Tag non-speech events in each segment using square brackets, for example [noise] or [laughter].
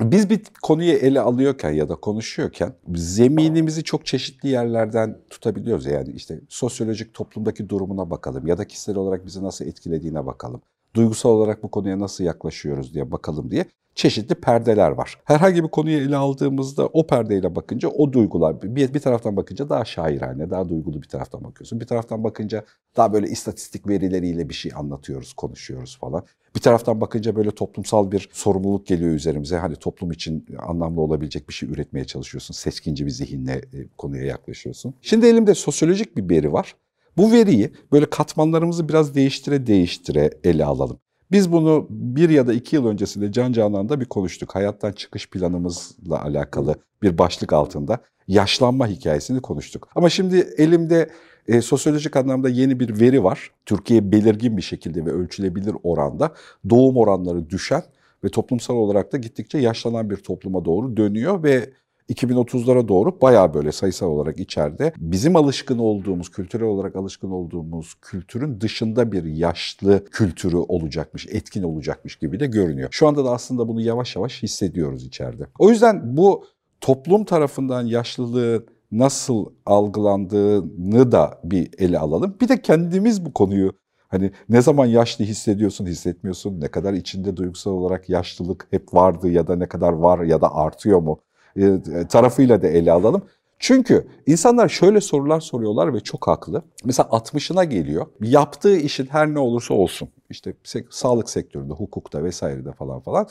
Biz bir konuyu ele alıyorken ya da konuşuyorken zeminimizi çok çeşitli yerlerden tutabiliyoruz. Yani işte sosyolojik toplumdaki durumuna bakalım ya da kişisel olarak bizi nasıl etkilediğine bakalım. Duygusal olarak bu konuya nasıl yaklaşıyoruz diye bakalım diye çeşitli perdeler var. Herhangi bir konuyu ele aldığımızda o perdeyle bakınca o duygular bir, bir taraftan bakınca daha şairane, daha duygulu bir taraftan bakıyorsun. Bir taraftan bakınca daha böyle istatistik verileriyle bir şey anlatıyoruz, konuşuyoruz falan. Bir taraftan bakınca böyle toplumsal bir sorumluluk geliyor üzerimize. Hani toplum için anlamlı olabilecek bir şey üretmeye çalışıyorsun. Seçkinci bir zihinle e, konuya yaklaşıyorsun. Şimdi elimde sosyolojik bir veri var. Bu veriyi böyle katmanlarımızı biraz değiştire değiştire ele alalım. Biz bunu bir ya da iki yıl öncesinde Can Canan'da bir konuştuk. Hayattan çıkış planımızla alakalı bir başlık altında yaşlanma hikayesini konuştuk. Ama şimdi elimde e, sosyolojik anlamda yeni bir veri var. Türkiye belirgin bir şekilde ve ölçülebilir oranda doğum oranları düşen ve toplumsal olarak da gittikçe yaşlanan bir topluma doğru dönüyor ve 2030'lara doğru bayağı böyle sayısal olarak içeride bizim alışkın olduğumuz, kültürel olarak alışkın olduğumuz kültürün dışında bir yaşlı kültürü olacakmış, etkin olacakmış gibi de görünüyor. Şu anda da aslında bunu yavaş yavaş hissediyoruz içeride. O yüzden bu toplum tarafından yaşlılığı nasıl algılandığını da bir ele alalım. Bir de kendimiz bu konuyu Hani ne zaman yaşlı hissediyorsun, hissetmiyorsun, ne kadar içinde duygusal olarak yaşlılık hep vardı ya da ne kadar var ya da artıyor mu? E, tarafıyla da ele alalım. Çünkü insanlar şöyle sorular soruyorlar ve çok haklı. Mesela 60'ına geliyor. Yaptığı işin her ne olursa olsun. işte sağlık sektöründe, hukukta vesairede falan falan.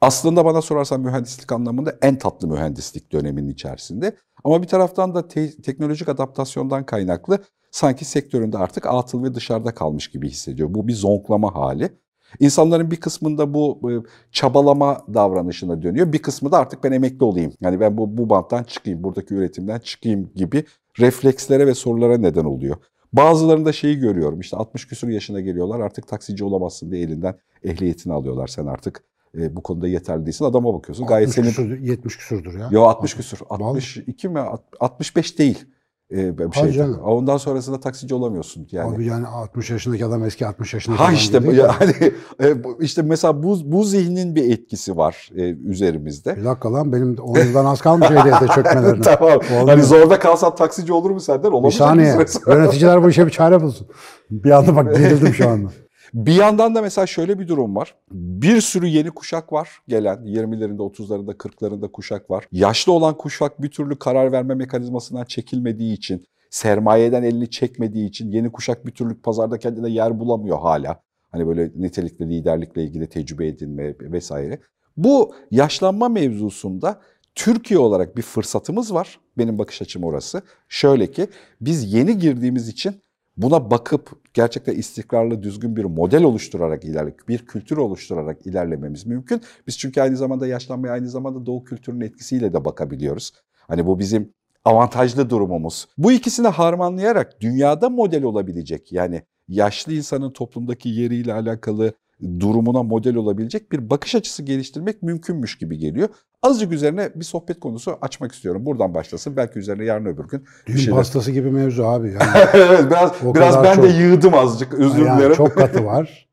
Aslında bana sorarsan mühendislik anlamında en tatlı mühendislik döneminin içerisinde. Ama bir taraftan da te- teknolojik adaptasyondan kaynaklı sanki sektöründe artık atıl ve dışarıda kalmış gibi hissediyor. Bu bir zonklama hali. İnsanların bir kısmında bu e, çabalama davranışına dönüyor. Bir kısmı da artık ben emekli olayım. Yani ben bu, bu banttan çıkayım, buradaki üretimden çıkayım gibi reflekslere ve sorulara neden oluyor. Bazılarında şeyi görüyorum işte 60 küsur yaşına geliyorlar artık taksici olamazsın diye elinden ehliyetini alıyorlar. Sen artık e, bu konuda yeterli değilsin. Adama bakıyorsun. Gayet senin... Küsur, 70 küsurdur ya. Yo 60 küsur. 62 mi? 65 değil e, bir şey. Canım. Ondan sonrasında taksici olamıyorsun yani. Abi yani 60 yaşındaki adam eski 60 yaşındaki ha adam işte yani [laughs] e, işte mesela bu bu zihnin bir etkisi var e, üzerimizde. Bir dakika lan benim 10 yıldan az kalmış ehliyete [laughs] çökmelerine. tamam. Olmuyor. Hani zorda kalsan taksici olur mu senden? Olamayacak bir saniye. [laughs] Yöneticiler bu işe bir çare bulsun. Bir anda bak gerildim şu anda. Bir yandan da mesela şöyle bir durum var. Bir sürü yeni kuşak var gelen. 20'lerinde, 30'larında, 40'larında kuşak var. Yaşlı olan kuşak bir türlü karar verme mekanizmasından çekilmediği için, sermayeden elini çekmediği için yeni kuşak bir türlü pazarda kendine yer bulamıyor hala. Hani böyle nitelikli liderlikle ilgili tecrübe edinme vesaire. Bu yaşlanma mevzusunda Türkiye olarak bir fırsatımız var. Benim bakış açım orası. Şöyle ki biz yeni girdiğimiz için buna bakıp gerçekten istikrarlı, düzgün bir model oluşturarak ilerlemek, bir kültür oluşturarak ilerlememiz mümkün. Biz çünkü aynı zamanda yaşlanmaya aynı zamanda doğu kültürünün etkisiyle de bakabiliyoruz. Hani bu bizim avantajlı durumumuz. Bu ikisini harmanlayarak dünyada model olabilecek yani yaşlı insanın toplumdaki yeriyle alakalı durumuna model olabilecek bir bakış açısı geliştirmek mümkünmüş gibi geliyor. Azıcık üzerine bir sohbet konusu açmak istiyorum. Buradan başlasın. Belki üzerine yarın öbür gün. Düğün şeyler... pastası gibi mevzu abi. Yani [laughs] evet biraz biraz ben çok... de yığdım azıcık özür yani dilerim. Çok katı [laughs] var.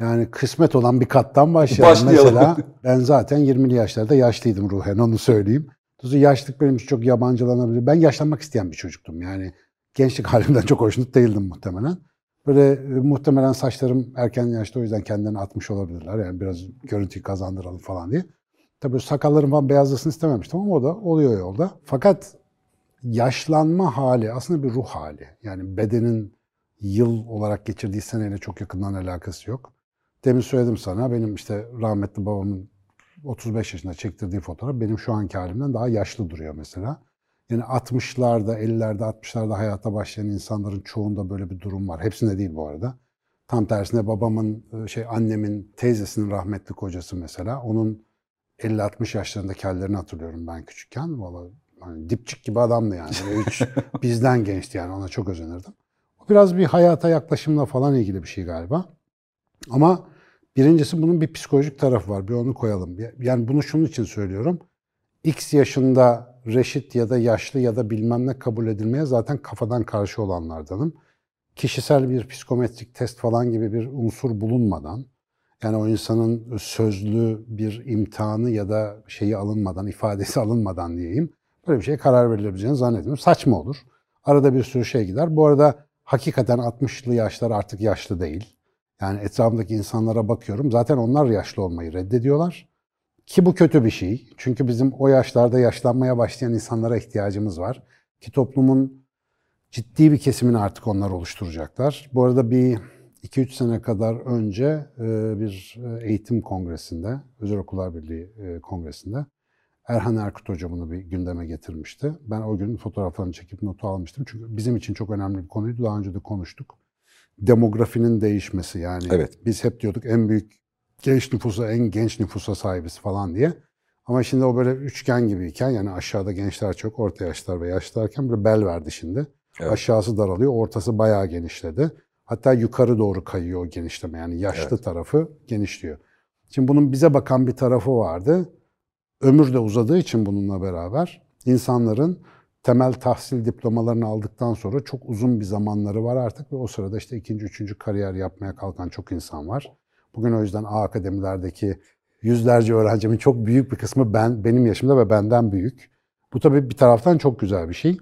Yani kısmet olan bir kattan başlayalım. başlayalım. Mesela ben zaten 20'li yaşlarda yaşlıydım ruhen onu söyleyeyim. Dolayısıyla yaşlılık benim için çok yabancılanabilir. Ben yaşlanmak isteyen bir çocuktum. Yani gençlik halimden çok hoşnut değildim muhtemelen. Böyle e, muhtemelen saçlarım erken yaşta o yüzden kendilerini atmış olabilirler. Yani biraz görüntüyü kazandıralım falan diye. Tabii sakallarım falan beyazlasın istememiştim ama o da oluyor yolda. Fakat yaşlanma hali aslında bir ruh hali. Yani bedenin yıl olarak geçirdiği seneyle çok yakından alakası yok. Demin söyledim sana benim işte rahmetli babamın 35 yaşında çektirdiği fotoğraf benim şu anki halimden daha yaşlı duruyor mesela. Yani 60'larda, 50'lerde, 60'larda hayata başlayan insanların çoğunda böyle bir durum var. Hepsinde değil bu arada. Tam tersine babamın, e, şey annemin, teyzesinin rahmetli kocası mesela. Onun 50-60 yaşlarındaki hallerini hatırlıyorum ben küçükken. Valla hani dipçik gibi adamdı yani. Hiç [laughs] bizden gençti yani ona çok özenirdim. O biraz bir hayata yaklaşımla falan ilgili bir şey galiba. Ama birincisi bunun bir psikolojik tarafı var. Bir onu koyalım. Yani bunu şunun için söylüyorum. X yaşında reşit ya da yaşlı ya da bilmem ne kabul edilmeye zaten kafadan karşı olanlardanım. Kişisel bir psikometrik test falan gibi bir unsur bulunmadan, Yani o insanın sözlü bir imtihanı ya da şeyi alınmadan, ifadesi [laughs] alınmadan diyeyim. Böyle bir şeye karar verilebileceğini zannetmiyorum. Saçma olur. Arada bir sürü şey gider. Bu arada hakikaten 60'lı yaşlar artık yaşlı değil. Yani etrafımdaki insanlara bakıyorum. Zaten onlar yaşlı olmayı reddediyorlar. Ki bu kötü bir şey. Çünkü bizim o yaşlarda yaşlanmaya başlayan insanlara ihtiyacımız var. Ki toplumun ciddi bir kesimini artık onlar oluşturacaklar. Bu arada bir 2-3 sene kadar önce e, bir e, eğitim kongresinde, Özel Okullar Birliği e, kongresinde Erhan Erkut Hoca bunu bir gündeme getirmişti. Ben o gün fotoğraflarını çekip notu almıştım. Çünkü bizim için çok önemli bir konuydu. Daha önce de konuştuk. Demografinin değişmesi yani. Evet. Biz hep diyorduk en büyük genç nüfusa, en genç nüfusa sahibiz falan diye. Ama şimdi o böyle üçgen gibiyken yani aşağıda gençler çok, orta yaşlar ve yaşlarken böyle bel verdi şimdi. Evet. Aşağısı daralıyor, ortası bayağı genişledi. Hatta yukarı doğru kayıyor o genişleme. Yani yaşlı evet. tarafı genişliyor. Şimdi bunun bize bakan bir tarafı vardı. Ömür de uzadığı için bununla beraber insanların temel tahsil diplomalarını aldıktan sonra çok uzun bir zamanları var artık ve o sırada işte ikinci, üçüncü kariyer yapmaya kalkan çok insan var. Bugün o yüzden A akademilerdeki yüzlerce öğrencimin çok büyük bir kısmı ben benim yaşımda ve benden büyük. Bu tabii bir taraftan çok güzel bir şey.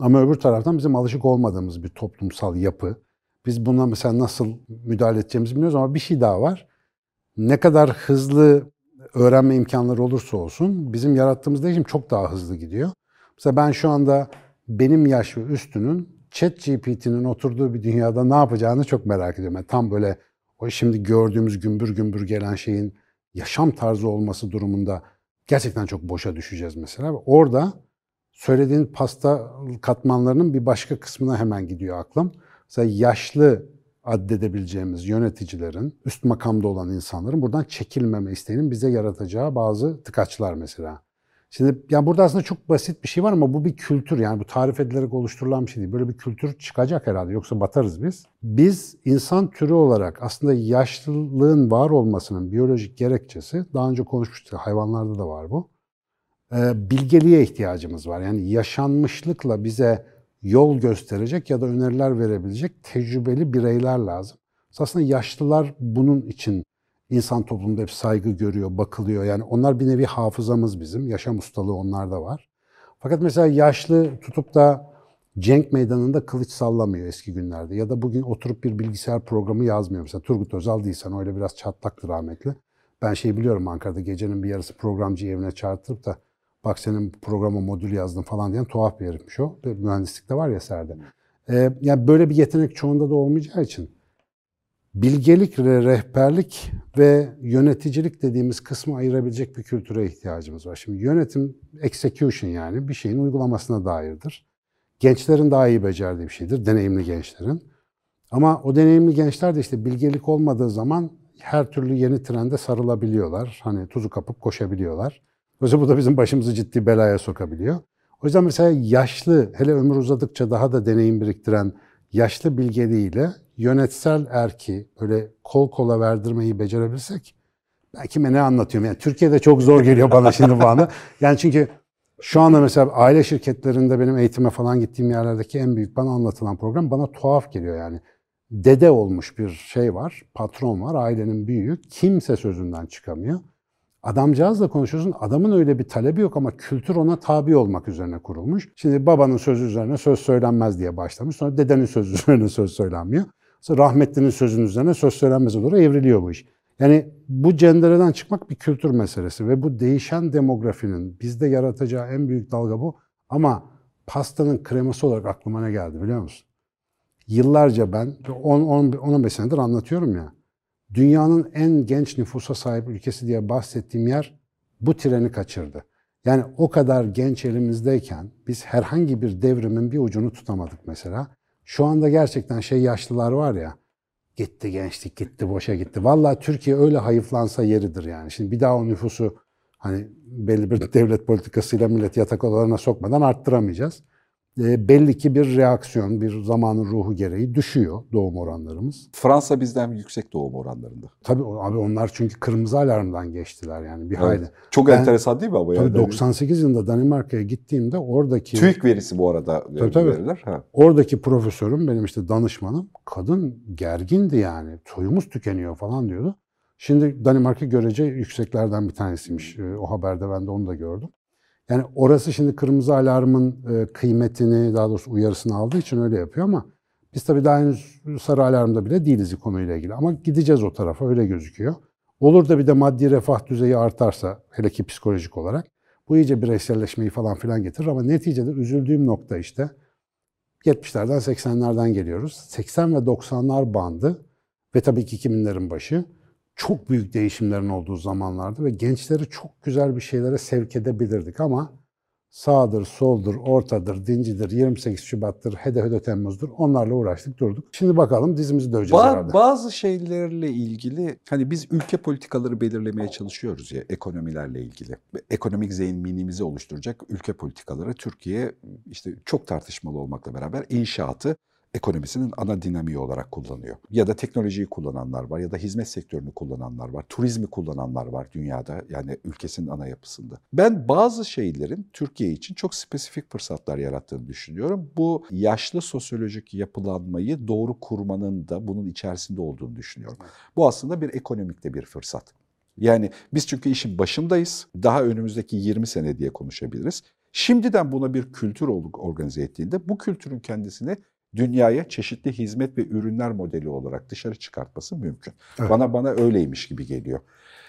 Ama öbür taraftan bizim alışık olmadığımız bir toplumsal yapı. Biz buna mesela nasıl müdahale edeceğimizi bilmiyoruz ama bir şey daha var. Ne kadar hızlı öğrenme imkanları olursa olsun bizim yarattığımız değişim çok daha hızlı gidiyor. Mesela ben şu anda benim yaş ve üstünün chat GPT'nin oturduğu bir dünyada ne yapacağını çok merak ediyorum. Yani tam böyle o şimdi gördüğümüz gümbür gümbür gelen şeyin yaşam tarzı olması durumunda gerçekten çok boşa düşeceğiz mesela. Orada söylediğin pasta katmanlarının bir başka kısmına hemen gidiyor aklım. Mesela yaşlı addedebileceğimiz yöneticilerin, üst makamda olan insanların buradan çekilmeme isteğinin bize yaratacağı bazı tıkaçlar mesela. Şimdi yani burada aslında çok basit bir şey var ama bu bir kültür yani bu tarif edilerek oluşturulan bir şey değil. Böyle bir kültür çıkacak herhalde yoksa batarız biz. Biz insan türü olarak aslında yaşlılığın var olmasının biyolojik gerekçesi daha önce konuşmuştuk hayvanlarda da var bu. Ee, bilgeliğe ihtiyacımız var. Yani yaşanmışlıkla bize yol gösterecek ya da öneriler verebilecek tecrübeli bireyler lazım. Aslında yaşlılar bunun için insan toplumunda hep saygı görüyor, bakılıyor. Yani onlar bir nevi hafızamız bizim. Yaşam ustalığı onlarda var. Fakat mesela yaşlı tutup da cenk meydanında kılıç sallamıyor eski günlerde. Ya da bugün oturup bir bilgisayar programı yazmıyor. Mesela Turgut Özal değilsen öyle biraz çatlaktır rahmetli. Ben şey biliyorum Ankara'da gecenin bir yarısı programcı evine çağırtıp da bak senin programa modül yazdım falan diyen tuhaf bir herifmiş o. Mühendislikte var ya serde. Ee, yani böyle bir yetenek çoğunda da olmayacağı için bilgelik, rehberlik ve yöneticilik dediğimiz kısmı ayırabilecek bir kültüre ihtiyacımız var. Şimdi yönetim, execution yani bir şeyin uygulamasına dairdir. Gençlerin daha iyi becerdiği bir şeydir, deneyimli gençlerin. Ama o deneyimli gençler de işte bilgelik olmadığı zaman her türlü yeni trende sarılabiliyorlar. Hani tuzu kapıp koşabiliyorlar. Dolayısıyla bu da bizim başımızı ciddi belaya sokabiliyor. O yüzden mesela yaşlı, hele ömür uzadıkça daha da deneyim biriktiren yaşlı bilgeliğiyle yönetsel erki böyle kol kola verdirmeyi becerebilsek belki ne anlatıyorum. Yani Türkiye'de çok zor geliyor bana şimdi bu anda. [laughs] Yani çünkü şu anda mesela aile şirketlerinde benim eğitime falan gittiğim yerlerdeki en büyük bana anlatılan program bana tuhaf geliyor yani. Dede olmuş bir şey var, patron var, ailenin büyüğü. Kimse sözünden çıkamıyor. Adamcağızla konuşuyorsun. Adamın öyle bir talebi yok ama kültür ona tabi olmak üzerine kurulmuş. Şimdi babanın sözü üzerine söz söylenmez diye başlamış. Sonra dedenin sözü üzerine söz söylenmiyor. Rahmetlinin sözünün üzerine söz söylenmez doğru evriliyor bu iş. Yani bu cendereden çıkmak bir kültür meselesi ve bu değişen demografinin bizde yaratacağı en büyük dalga bu. Ama pastanın kreması olarak aklıma ne geldi biliyor musun? Yıllarca ben 10-15 senedir anlatıyorum ya dünyanın en genç nüfusa sahip ülkesi diye bahsettiğim yer bu treni kaçırdı. Yani o kadar genç elimizdeyken biz herhangi bir devrimin bir ucunu tutamadık mesela. Şu anda gerçekten şey yaşlılar var ya, gitti gençlik gitti boşa gitti. Vallahi Türkiye öyle hayıflansa yeridir yani. Şimdi bir daha o nüfusu hani belli bir devlet politikasıyla millet yatak odalarına sokmadan arttıramayacağız belli ki bir reaksiyon, bir zamanın ruhu gereği düşüyor doğum oranlarımız. Fransa bizden yüksek doğum oranlarında. Tabii abi onlar çünkü kırmızı alarmdan geçtiler yani bir evet. hayli. Çok ben, enteresan değil mi ama? Tabii yani? 98 yılında Danimarka'ya gittiğimde oradaki... TÜİK verisi bu arada tabii, tabii. veriler. Ha. Oradaki profesörüm benim işte danışmanım kadın gergindi yani soyumuz tükeniyor falan diyordu. Şimdi Danimarka görece yükseklerden bir tanesiymiş. E, o haberde ben de onu da gördüm. Yani orası şimdi kırmızı alarmın e, kıymetini, daha doğrusu uyarısını aldığı için öyle yapıyor ama biz tabii daha henüz sarı alarmda bile değiliz konuyla ilgili. Ama gideceğiz o tarafa, öyle gözüküyor. Olur da bir de maddi refah düzeyi artarsa, hele ki psikolojik olarak, bu iyice bireyselleşmeyi falan filan getirir. Ama neticede üzüldüğüm nokta işte, 70'lerden 80'lerden geliyoruz. 80 ve 90'lar bandı ve tabii ki 2000'lerin başı çok büyük değişimlerin olduğu zamanlardı ve gençleri çok güzel bir şeylere sevk edebilirdik ama sağdır, soldur, ortadır, dincidir, 28 Şubat'tır, hede hede Temmuz'dur. Onlarla uğraştık durduk. Şimdi bakalım dizimizi döveceğiz ba- herhalde. Bazı şeylerle ilgili hani biz ülke politikaları belirlemeye çalışıyoruz ya ekonomilerle ilgili. Ekonomik zeminimizi oluşturacak ülke politikaları Türkiye işte çok tartışmalı olmakla beraber inşaatı ekonomisinin ana dinamiği olarak kullanıyor. Ya da teknolojiyi kullananlar var ya da hizmet sektörünü kullananlar var. Turizmi kullananlar var dünyada yani ülkesinin ana yapısında. Ben bazı şeylerin Türkiye için çok spesifik fırsatlar yarattığını düşünüyorum. Bu yaşlı sosyolojik yapılanmayı doğru kurmanın da bunun içerisinde olduğunu düşünüyorum. Bu aslında bir ekonomikte bir fırsat. Yani biz çünkü işin başındayız. Daha önümüzdeki 20 sene diye konuşabiliriz. Şimdiden buna bir kültür organize ettiğinde bu kültürün kendisini dünyaya çeşitli hizmet ve ürünler modeli olarak dışarı çıkartması mümkün. Evet. Bana bana öyleymiş gibi geliyor.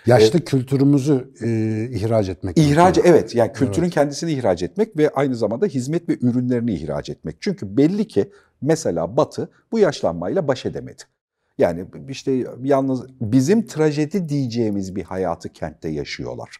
Yaşlı ee, kültürümüzü e, ihraç etmek. İhraç mümkün. evet yani kültürün evet. kendisini ihraç etmek ve aynı zamanda hizmet ve ürünlerini ihraç etmek. Çünkü belli ki mesela Batı bu yaşlanmayla baş edemedi. Yani işte yalnız bizim trajedi diyeceğimiz bir hayatı kentte yaşıyorlar.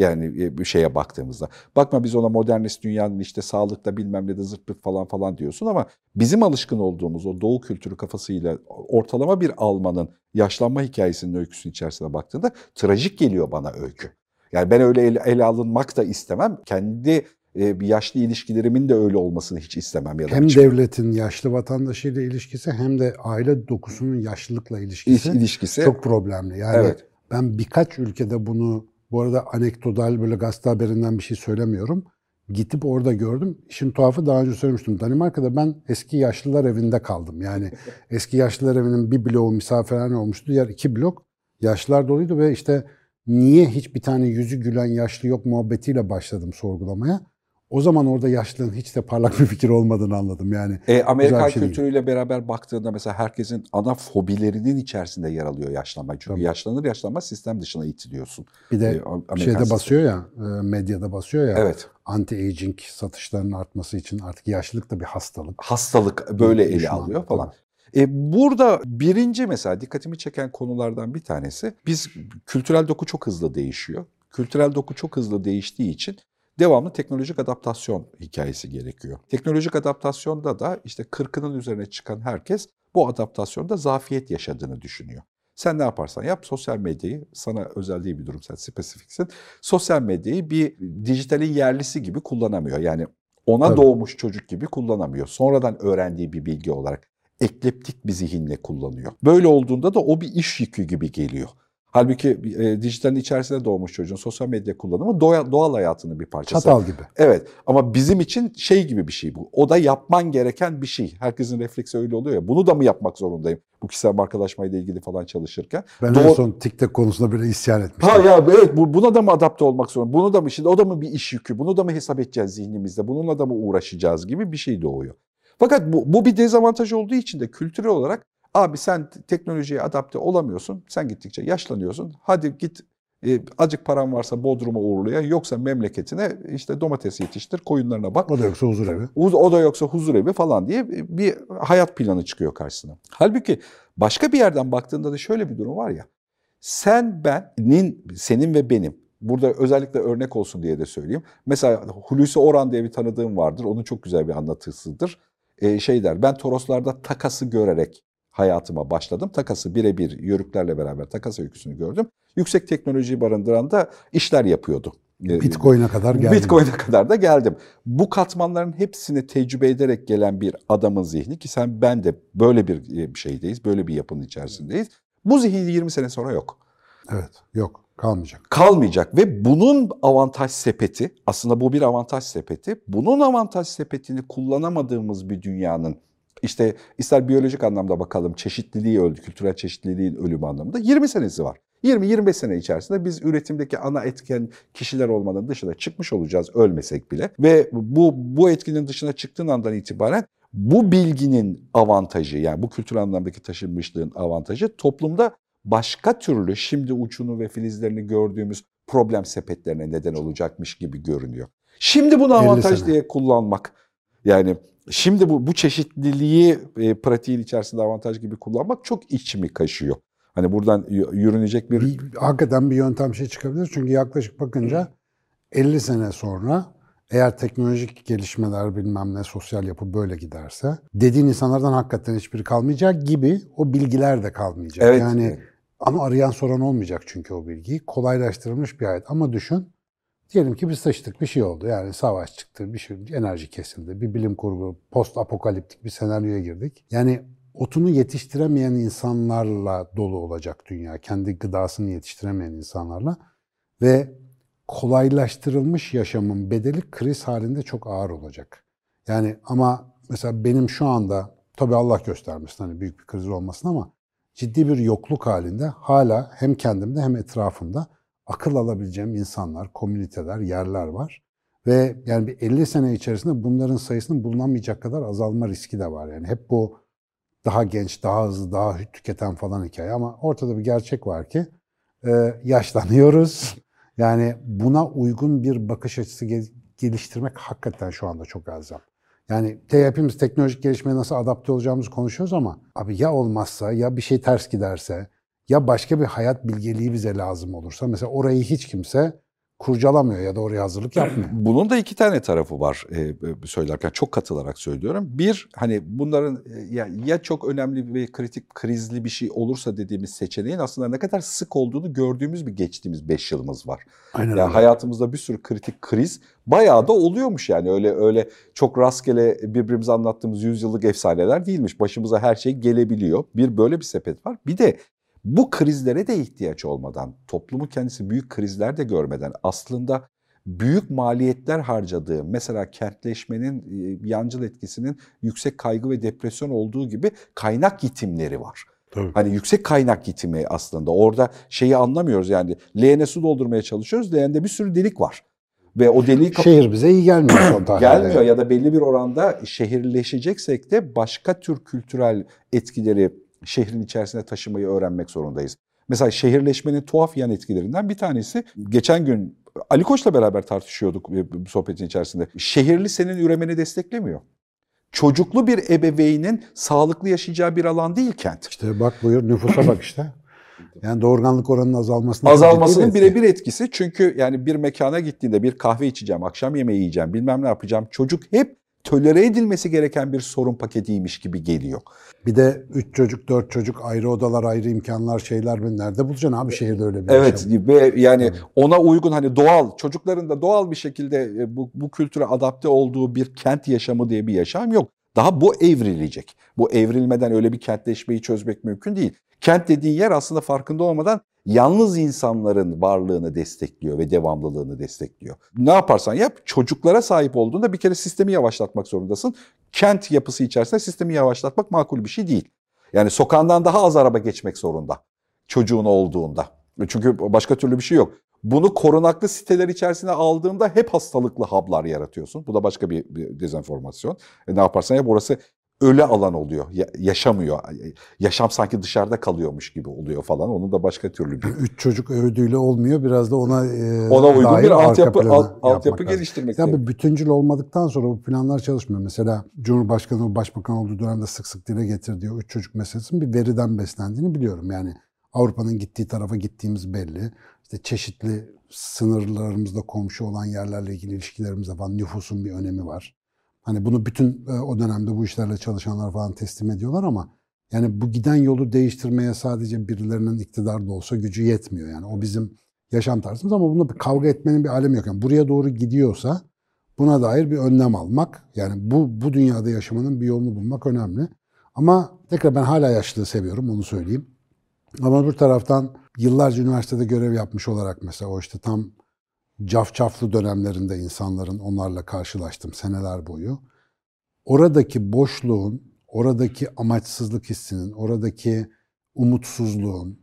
Yani e, bir şeye baktığımızda. Bakma biz ona modernist dünyanın işte sağlıkta bilmem ne de zırt falan falan diyorsun ama bizim alışkın olduğumuz o doğu kültürü kafasıyla ortalama bir Alman'ın yaşlanma hikayesinin öyküsünün içerisine baktığında trajik geliyor bana öykü. Yani ben öyle ele, ele alınmak da istemem. Kendi e, bir yaşlı ilişkilerimin de öyle olmasını hiç istemem. Ya da hem hiç devletin yaşlı vatandaşıyla ilişkisi hem de aile dokusunun yaşlılıkla ilişkisi, ilişkisi çok problemli. Yani evet. ben birkaç ülkede bunu bu arada anekdotal böyle gazete haberinden bir şey söylemiyorum. Gidip orada gördüm. İşin tuhafı daha önce söylemiştim. Danimarka'da ben eski yaşlılar evinde kaldım. Yani [laughs] eski yaşlılar evinin bir bloğu misafirhane olmuştu. Diğer iki blok yaşlılar doluydu ve işte niye hiç bir tane yüzü gülen yaşlı yok muhabbetiyle başladım sorgulamaya. O zaman orada yaşlılığın hiç de parlak bir fikir olmadığını anladım. Yani e, Amerikan şey kültürüyle değil. beraber baktığında mesela herkesin ana fobilerinin içerisinde yer alıyor yaşlanma. Çünkü Tabii. yaşlanır yaşlanmaz sistem dışına itiliyorsun. Bir de e, Amerikan şeyde basıyor ya, e, medyada basıyor ya. Evet. Anti-aging satışlarının artması için artık yaşlılık da bir hastalık. Hastalık böyle ele alıyor falan. E, burada birinci mesela dikkatimi çeken konulardan bir tanesi biz kültürel doku çok hızlı değişiyor. Kültürel doku çok hızlı değiştiği için devamlı teknolojik adaptasyon hikayesi gerekiyor. Teknolojik adaptasyonda da işte 40'ının üzerine çıkan herkes bu adaptasyonda zafiyet yaşadığını düşünüyor. Sen ne yaparsan yap sosyal medyayı, sana özel değil bir durum sen spesifiksin. Sosyal medyayı bir dijitalin yerlisi gibi kullanamıyor. Yani ona Tabii. doğmuş çocuk gibi kullanamıyor. Sonradan öğrendiği bir bilgi olarak ekleptik bir zihinle kullanıyor. Böyle olduğunda da o bir iş yükü gibi geliyor. Halbuki e, dijitalin içerisinde doğmuş çocuğun sosyal medya kullanımı doğal, doğal hayatının bir parçası. Çatal gibi. Evet ama bizim için şey gibi bir şey bu. O da yapman gereken bir şey. Herkesin refleksi öyle oluyor ya. Bunu da mı yapmak zorundayım? Bu kişisel markalaşmayla ilgili falan çalışırken. Ben Doğru... en son TikTok konusunda bile isyan etmiştim. Ha ya evet bu, buna da mı adapte olmak zorunda? Bunu da mı şimdi o da mı bir iş yükü? Bunu da mı hesap edeceğiz zihnimizde? Bununla da mı uğraşacağız gibi bir şey doğuyor. Fakat bu, bu bir dezavantaj olduğu için de kültürel olarak Abi sen teknolojiye adapte olamıyorsun. Sen gittikçe yaşlanıyorsun. Hadi git e, acık paran varsa Bodrum'a uğurluya yoksa memleketine işte domates yetiştir, koyunlarına bak. O da yoksa huzur evi. O da yoksa huzur evi falan diye bir hayat planı çıkıyor karşısına. Halbuki başka bir yerden baktığında da şöyle bir durum var ya. Sen, benin, senin ve benim Burada özellikle örnek olsun diye de söyleyeyim. Mesela Hulusi Orhan diye bir tanıdığım vardır. Onun çok güzel bir anlatısıdır. Ee, şey der, ben Toroslarda takası görerek hayatıma başladım. Takası birebir yörüklerle beraber takas öyküsünü gördüm. Yüksek teknolojiyi barındıran da işler yapıyordu. Ee, Bitcoin'e kadar geldim. Bitcoin'e kadar da geldim. Bu katmanların hepsini tecrübe ederek gelen bir adamın zihni ki sen ben de böyle bir e, şeydeyiz, böyle bir yapının içerisindeyiz. Bu zihin 20 sene sonra yok. Evet, yok. Kalmayacak. Kalmayacak ve bunun avantaj sepeti, aslında bu bir avantaj sepeti. Bunun avantaj sepetini kullanamadığımız bir dünyanın işte ister biyolojik anlamda bakalım çeşitliliği öldü, kültürel çeşitliliğin ölümü anlamında 20 senesi var. 20-25 sene içerisinde biz üretimdeki ana etken kişiler olmanın dışına çıkmış olacağız ölmesek bile. Ve bu, bu etkinin dışına çıktığın andan itibaren bu bilginin avantajı yani bu kültürel anlamdaki taşınmışlığın avantajı toplumda başka türlü şimdi uçunu ve filizlerini gördüğümüz problem sepetlerine neden olacakmış gibi görünüyor. Şimdi bunu avantaj diye kullanmak yani şimdi bu bu çeşitliliği e, pratiğin içerisinde avantaj gibi kullanmak çok içimi kaşıyor. Hani buradan yürünecek bir... bir... Hakikaten bir yöntem şey çıkabilir. Çünkü yaklaşık bakınca 50 sene sonra eğer teknolojik gelişmeler bilmem ne sosyal yapı böyle giderse dediğin insanlardan hakikaten hiçbiri kalmayacak gibi o bilgiler de kalmayacak. Evet. Yani ama arayan soran olmayacak çünkü o bilgiyi. Kolaylaştırılmış bir hayat. Ama düşün diyelim ki biz sıçtık bir şey oldu. Yani savaş çıktı, bir şey, enerji kesildi, bir bilim kurgu, post apokaliptik bir senaryoya girdik. Yani otunu yetiştiremeyen insanlarla dolu olacak dünya. Kendi gıdasını yetiştiremeyen insanlarla. Ve kolaylaştırılmış yaşamın bedeli kriz halinde çok ağır olacak. Yani ama mesela benim şu anda tabii Allah göstermesin hani büyük bir kriz olmasın ama ciddi bir yokluk halinde hala hem kendimde hem etrafımda akıl alabileceğim insanlar, komüniteler, yerler var. Ve yani bir 50 sene içerisinde bunların sayısının bulunamayacak kadar azalma riski de var. Yani hep bu daha genç, daha hızlı, daha tüketen falan hikaye ama ortada bir gerçek var ki e, yaşlanıyoruz. [laughs] Yani buna uygun bir bakış açısı geliştirmek hakikaten şu anda çok elzem. Yani hepimiz teknolojik gelişmeye nasıl adapte olacağımızı konuşuyoruz ama abi ya olmazsa ya bir şey ters giderse ya başka bir hayat bilgeliği bize lazım olursa mesela orayı hiç kimse kurcalamıyor ya da oraya hazırlık yapmıyor. [clears throat] Bunun da iki tane tarafı var e, söylerken çok katılarak söylüyorum. Bir hani bunların e, ya, ya çok önemli ve kritik krizli bir şey olursa dediğimiz seçeneğin aslında ne kadar sık olduğunu gördüğümüz bir geçtiğimiz 5 yılımız var. Aynen yani öyle. hayatımızda bir sürü kritik kriz bayağı da oluyormuş yani öyle öyle çok rastgele birbirimize anlattığımız yüzyıllık efsaneler değilmiş. Başımıza her şey gelebiliyor. Bir böyle bir sepet var. Bir de bu krizlere de ihtiyaç olmadan, toplumu kendisi büyük krizler de görmeden aslında büyük maliyetler harcadığı, mesela kentleşmenin e, yancıl etkisinin yüksek kaygı ve depresyon olduğu gibi kaynak yitimleri var. Tabii. Hani yüksek kaynak yitimi aslında. Orada şeyi anlamıyoruz yani leğene su doldurmaya çalışıyoruz. Leğende bir sürü delik var. Ve o deliği şehir bize iyi gelmiyor son. [coughs] Gelmiyor ya da belli bir oranda şehirleşeceksek de başka tür kültürel etkileri şehrin içerisine taşımayı öğrenmek zorundayız. Mesela şehirleşmenin tuhaf yan etkilerinden bir tanesi geçen gün Ali Koç'la beraber tartışıyorduk sohbetin içerisinde. Şehirli senin üremeni desteklemiyor. Çocuklu bir ebeveynin sağlıklı yaşayacağı bir alan değil kent. İşte bak buyur nüfusa bak işte. [clears throat] Yani doğurganlık oranının azalmasının azalmasının birebir etkisi. Çünkü yani bir mekana gittiğinde bir kahve içeceğim, akşam yemeği yiyeceğim, bilmem ne yapacağım. Çocuk hep tölere edilmesi gereken bir sorun paketiymiş gibi geliyor. Bir de üç çocuk, dört çocuk, ayrı odalar, ayrı imkanlar, şeyler ben nerede bulacaksın abi şehirde öyle bir Evet yaşam. ve yani evet. ona uygun hani doğal, çocukların da doğal bir şekilde e, bu, bu kültüre adapte olduğu bir kent yaşamı diye bir yaşam yok. Daha bu evrilecek. Bu evrilmeden öyle bir kentleşmeyi çözmek mümkün değil. Kent dediğin yer aslında farkında olmadan yalnız insanların varlığını destekliyor ve devamlılığını destekliyor. Ne yaparsan yap çocuklara sahip olduğunda bir kere sistemi yavaşlatmak zorundasın. Kent yapısı içerisinde sistemi yavaşlatmak makul bir şey değil. Yani sokağından daha az araba geçmek zorunda çocuğun olduğunda. Çünkü başka türlü bir şey yok. Bunu korunaklı siteler içerisine aldığında hep hastalıklı hablar yaratıyorsun. Bu da başka bir, bir dezenformasyon. E ne yaparsan yap orası öle alan oluyor. Ya, yaşamıyor. Yaşam sanki dışarıda kalıyormuş gibi oluyor falan. Onun da başka türlü bir... Üç çocuk övdüğüyle olmuyor. Biraz da ona e, Ona uygun bir altyapı, alt, altyapı geliştirmek lazım. Tabii bütüncül olmadıktan sonra bu planlar çalışmıyor. Mesela Cumhurbaşkanı, Başbakan olduğu dönemde sık sık dile getirdiği üç çocuk meselesinin bir veriden beslendiğini biliyorum. Yani Avrupa'nın gittiği tarafa gittiğimiz belli. İşte çeşitli sınırlarımızda komşu olan yerlerle ilgili ilişkilerimizde falan nüfusun bir önemi var. Hani bunu bütün e, o dönemde bu işlerle çalışanlar falan teslim ediyorlar ama yani bu giden yolu değiştirmeye sadece birilerinin iktidarda olsa gücü yetmiyor. Yani o bizim yaşam tarzımız ama bunda bir kavga etmenin bir alemi yok. Yani buraya doğru gidiyorsa buna dair bir önlem almak, yani bu bu dünyada yaşamanın bir yolunu bulmak önemli. Ama tekrar ben hala yaşlılığı seviyorum onu söyleyeyim. Ama bir taraftan yıllarca üniversitede görev yapmış olarak mesela o işte tam cafcaflı dönemlerinde insanların onlarla karşılaştım seneler boyu. Oradaki boşluğun, oradaki amaçsızlık hissinin, oradaki umutsuzluğun,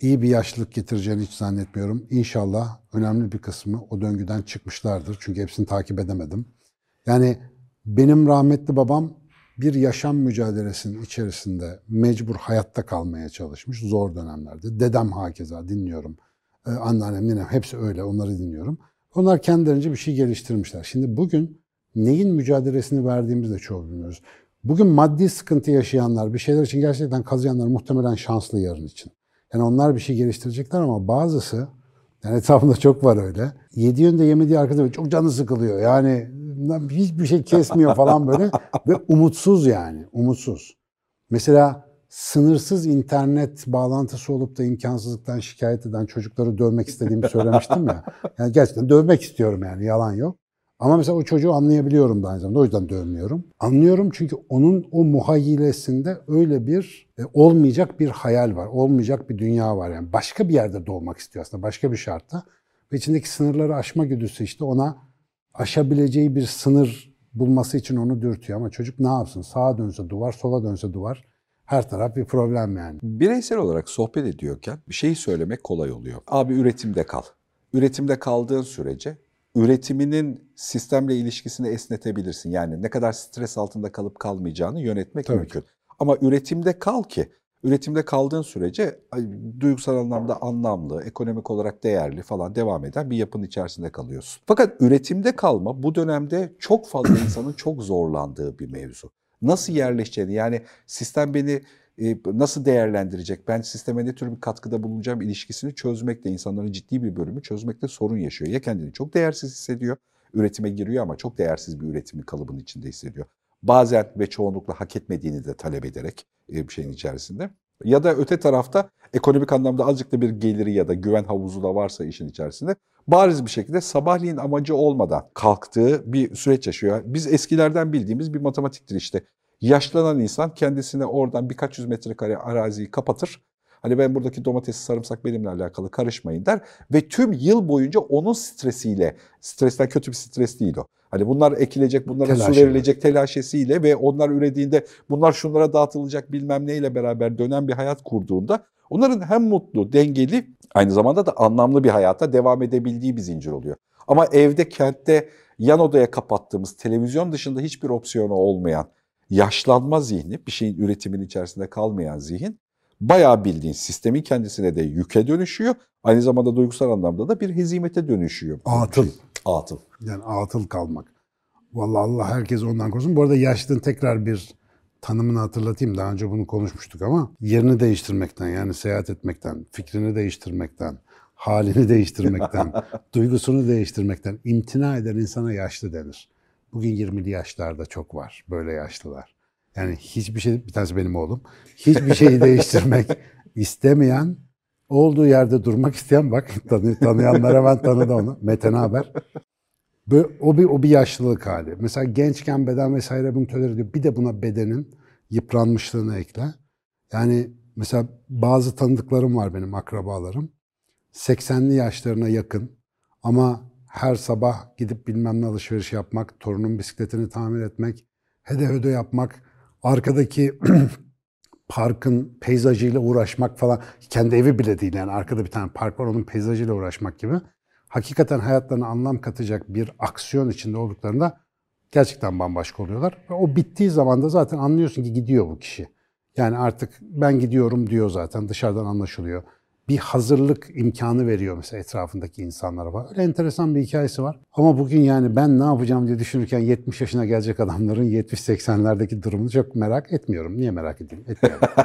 iyi bir yaşlılık getireceğini hiç zannetmiyorum. İnşallah önemli bir kısmı o döngüden çıkmışlardır. Çünkü hepsini takip edemedim. Yani benim rahmetli babam bir yaşam mücadelesinin içerisinde mecbur hayatta kalmaya çalışmış zor dönemlerde. Dedem hakeza dinliyorum. Ee, anneannem, ninem hepsi öyle onları dinliyorum. Onlar kendilerince bir şey geliştirmişler. Şimdi bugün neyin mücadelesini verdiğimizi de çoğu bilmiyoruz. Bugün maddi sıkıntı yaşayanlar, bir şeyler için gerçekten kazıyanlar muhtemelen şanslı yarın için. Yani onlar bir şey geliştirecekler ama bazısı, yani etrafında çok var öyle. Yedi yönde yemediği arkadaş çok canı sıkılıyor. Yani hiçbir şey kesmiyor falan böyle ve umutsuz yani, umutsuz. Mesela sınırsız internet bağlantısı olup da imkansızlıktan şikayet eden çocukları dövmek istediğimi söylemiştim ya. [laughs] Yani gerçekten dövmek istiyorum yani yalan yok. Ama mesela o çocuğu anlayabiliyorum da aynı zamanda. O yüzden dövmüyorum. Anlıyorum çünkü onun o muhayyilesinde öyle bir e, olmayacak bir hayal var. Olmayacak bir dünya var. Yani başka bir yerde doğmak istiyor aslında. Başka bir şartta. Ve içindeki sınırları aşma güdüsü işte ona aşabileceği bir sınır bulması için onu dürtüyor. Ama çocuk ne yapsın? Sağa dönse duvar, sola dönse duvar. Her taraf bir problem yani. Bireysel olarak sohbet ediyorken bir şeyi söylemek kolay oluyor. Abi üretimde kal. Üretimde kaldığın sürece üretiminin sistemle ilişkisini esnetebilirsin. Yani ne kadar stres altında kalıp kalmayacağını yönetmek Tabii. mümkün. Ama üretimde kal ki üretimde kaldığın sürece duygusal anlamda anlamlı, ekonomik olarak değerli falan devam eden bir yapının içerisinde kalıyorsun. Fakat üretimde kalma bu dönemde çok fazla [clears throat] insanın çok zorlandığı bir mevzu. Nasıl yerleşeceğini yani sistem beni e, nasıl değerlendirecek, ben sisteme ne tür bir katkıda bulunacağım ilişkisini çözmekte, insanların ciddi bir bölümü çözmekte sorun yaşıyor. Ya kendini çok değersiz hissediyor, üretime giriyor ama çok değersiz bir üretimin kalıbının içinde hissediyor. Bazen ve çoğunlukla hak etmediğini de talep ederek e, bir şeyin içerisinde. Ya da öte tarafta ekonomik anlamda azıcık da bir geliri ya da güven havuzu da varsa işin içerisinde bariz bir şekilde sabahleyin amacı olmadan kalktığı bir süreç yaşıyor. Biz eskilerden bildiğimiz bir matematiktir işte. Yaşlanan insan kendisine oradan birkaç yüz metrekare araziyi kapatır. Hani ben buradaki domatesi, sarımsak benimle alakalı karışmayın der. Ve tüm yıl boyunca onun stresiyle, stresten kötü bir stres değil o. Hani bunlar ekilecek, bunlara su verilecek telaşesiyle ve onlar ürediğinde bunlar şunlara dağıtılacak bilmem neyle beraber dönen bir hayat kurduğunda onların hem mutlu, dengeli aynı zamanda da anlamlı bir hayata devam edebildiği bir zincir oluyor. Ama evde, kentte yan odaya kapattığımız, televizyon dışında hiçbir opsiyonu olmayan, yaşlanma zihni, bir şeyin üretiminin içerisinde kalmayan zihin, bayağı bildiğin sistemin kendisine de yüke dönüşüyor. Aynı zamanda duygusal anlamda da bir hezimete dönüşüyor. Atıl. Şey, atıl. Yani atıl kalmak. Vallahi Allah herkes ondan korusun. Bu arada yaşlılığın tekrar bir tanımını hatırlatayım. Daha önce bunu konuşmuştuk ama yerini değiştirmekten yani seyahat etmekten, fikrini değiştirmekten, halini [laughs] değiştirmekten, [laughs] duygusunu değiştirmekten imtina eden insana yaşlı denir. Bugün 20'li yaşlarda çok var böyle yaşlılar. Yani hiçbir şey, bir tanesi benim oğlum, hiçbir şeyi [laughs] değiştirmek istemeyen, olduğu yerde durmak isteyen, bak tanı, tanıyanlar hemen tanıdı onu. Mete haber? O, bir, o bir yaşlılık hali. Mesela gençken beden vesaire bunu tolere ediyor. Bir de buna bedenin yıpranmışlığını ekle. Yani mesela bazı tanıdıklarım var benim akrabalarım. 80'li yaşlarına yakın ama her sabah gidip bilmem ne alışveriş yapmak, torunun bisikletini tamir etmek, hede hede yapmak, arkadaki [clears throat] parkın peyzajıyla uğraşmak falan, kendi evi bile değil yani arkada bir tane park var onun peyzajıyla uğraşmak gibi. Hakikaten hayatlarına anlam katacak bir aksiyon içinde olduklarında gerçekten bambaşka oluyorlar. Ve o bittiği zaman da zaten anlıyorsun ki gidiyor bu kişi. Yani artık ben gidiyorum diyor zaten dışarıdan anlaşılıyor bir hazırlık imkanı veriyor mesela etrafındaki insanlara var. Öyle enteresan bir hikayesi var. Ama bugün yani ben ne yapacağım diye düşünürken 70 yaşına gelecek adamların 70-80'lerdeki durumunu çok merak etmiyorum. Niye merak edeyim? Etmiyorum. [laughs]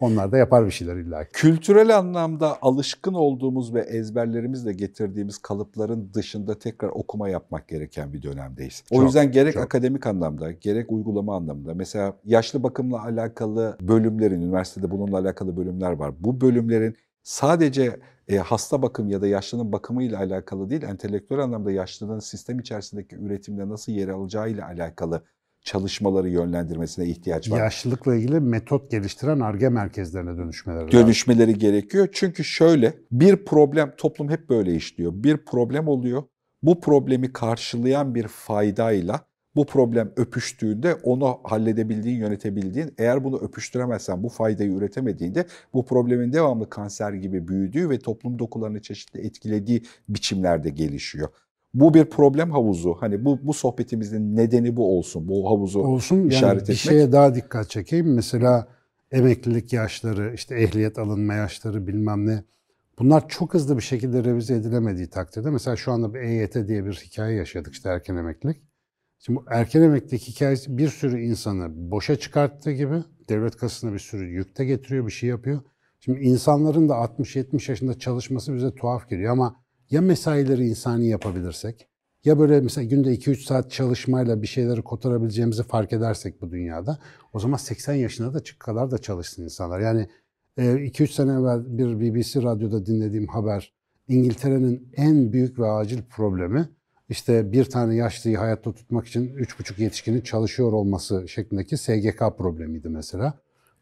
Onlar da yapar bir şeyler illa. Kültürel anlamda alışkın olduğumuz ve ezberlerimizle getirdiğimiz kalıpların dışında tekrar okuma yapmak gereken bir dönemdeyiz. O çok, yüzden gerek çok. akademik anlamda, gerek uygulama anlamda mesela yaşlı bakımla alakalı bölümlerin, üniversitede bununla alakalı bölümler var. Bu bölümlerin sadece e, hasta bakım ya da yaşlının bakımıyla alakalı değil, entelektüel anlamda yaşlının sistem içerisindeki üretimde nasıl yer alacağı ile alakalı çalışmaları yönlendirmesine ihtiyaç var. Yaşlılıkla ilgili metot geliştiren ARGE merkezlerine dönüşmeleri Dönüşmeleri lazım. gerekiyor. Çünkü şöyle bir problem, toplum hep böyle işliyor. Bir problem oluyor. Bu problemi karşılayan bir faydayla Bu problem öpüştüğünde onu halledebildiğin, yönetebildiğin, eğer bunu öpüştüremezsen, bu faydayı üretemediğinde bu problemin devamlı kanser gibi büyüdüğü ve toplum dokularını çeşitli etkilediği biçimlerde gelişiyor. Bu bir problem havuzu. Hani bu bu sohbetimizin nedeni bu olsun. Bu havuzu olsun. Yani işaret bir etmek. şeye daha dikkat çekeyim. Mesela emeklilik yaşları, işte ehliyet alınma yaşları bilmem ne. Bunlar çok hızlı bir şekilde revize edilemediği takdirde mesela şu anda bir EYT diye bir hikaye yaşadık işte erken emeklilik. Şimdi bu erken emeklilik hikayesi bir sürü insanı boşa çıkarttığı gibi devlet kasasına bir sürü yükte getiriyor, bir şey yapıyor. Şimdi insanların da 60-70 yaşında çalışması bize tuhaf geliyor ama ya mesaileri insani yapabilirsek ya böyle mesela günde 2-3 saat çalışmayla bir şeyleri kotarabileceğimizi fark edersek bu dünyada o zaman 80 yaşına da çık kadar da çalışsın insanlar. Yani 2-3 e, sene evvel bir BBC radyoda dinlediğim haber İngiltere'nin en büyük ve acil problemi işte bir tane yaşlıyı hayatta tutmak için 3,5 yetişkinin çalışıyor olması şeklindeki SGK problemiydi mesela.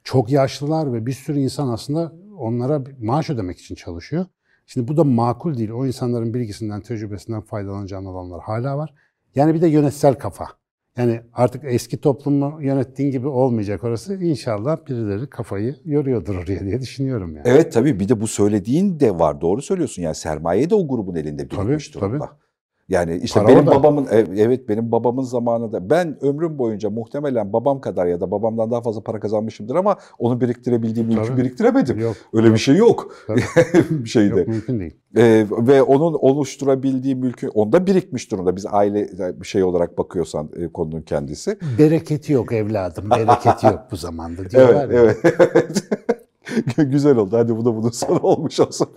Çok yaşlılar ve bir sürü insan aslında onlara maaş ödemek için çalışıyor. Şimdi bu da makul değil. O insanların bilgisinden, tecrübesinden faydalanacağın alanlar hala var. Yani bir de yönetsel kafa. Yani artık eski toplumu yönettiğin gibi olmayacak orası. İnşallah birileri kafayı yoruyordur oraya diye düşünüyorum yani. Evet tabii bir de bu söylediğin de var. Doğru söylüyorsun. Yani sermaye de o grubun elinde birikmiş Tabii, durumda. tabii. Yani işte Para benim orada. babamın e, evet benim babamın zamanında ben ömrüm boyunca muhtemelen babam kadar ya da babamdan daha fazla para kazanmışımdır ama onu biriktirebildiğim Tabii. biriktiremedim. Yok. Öyle bir şey yok. Tabii. [laughs] şeyde. Yok mümkün değil. Ee, ve onun oluşturabildiği mülkü onda birikmiş durumda. Biz aile bir şey olarak bakıyorsan e, konunun kendisi. Bereketi yok evladım, bereketi yok bu zamanda [laughs] Evet, diyorlar ya. evet, [laughs] evet. Güzel oldu. Hadi bu da bunun sonu olmuş olsun.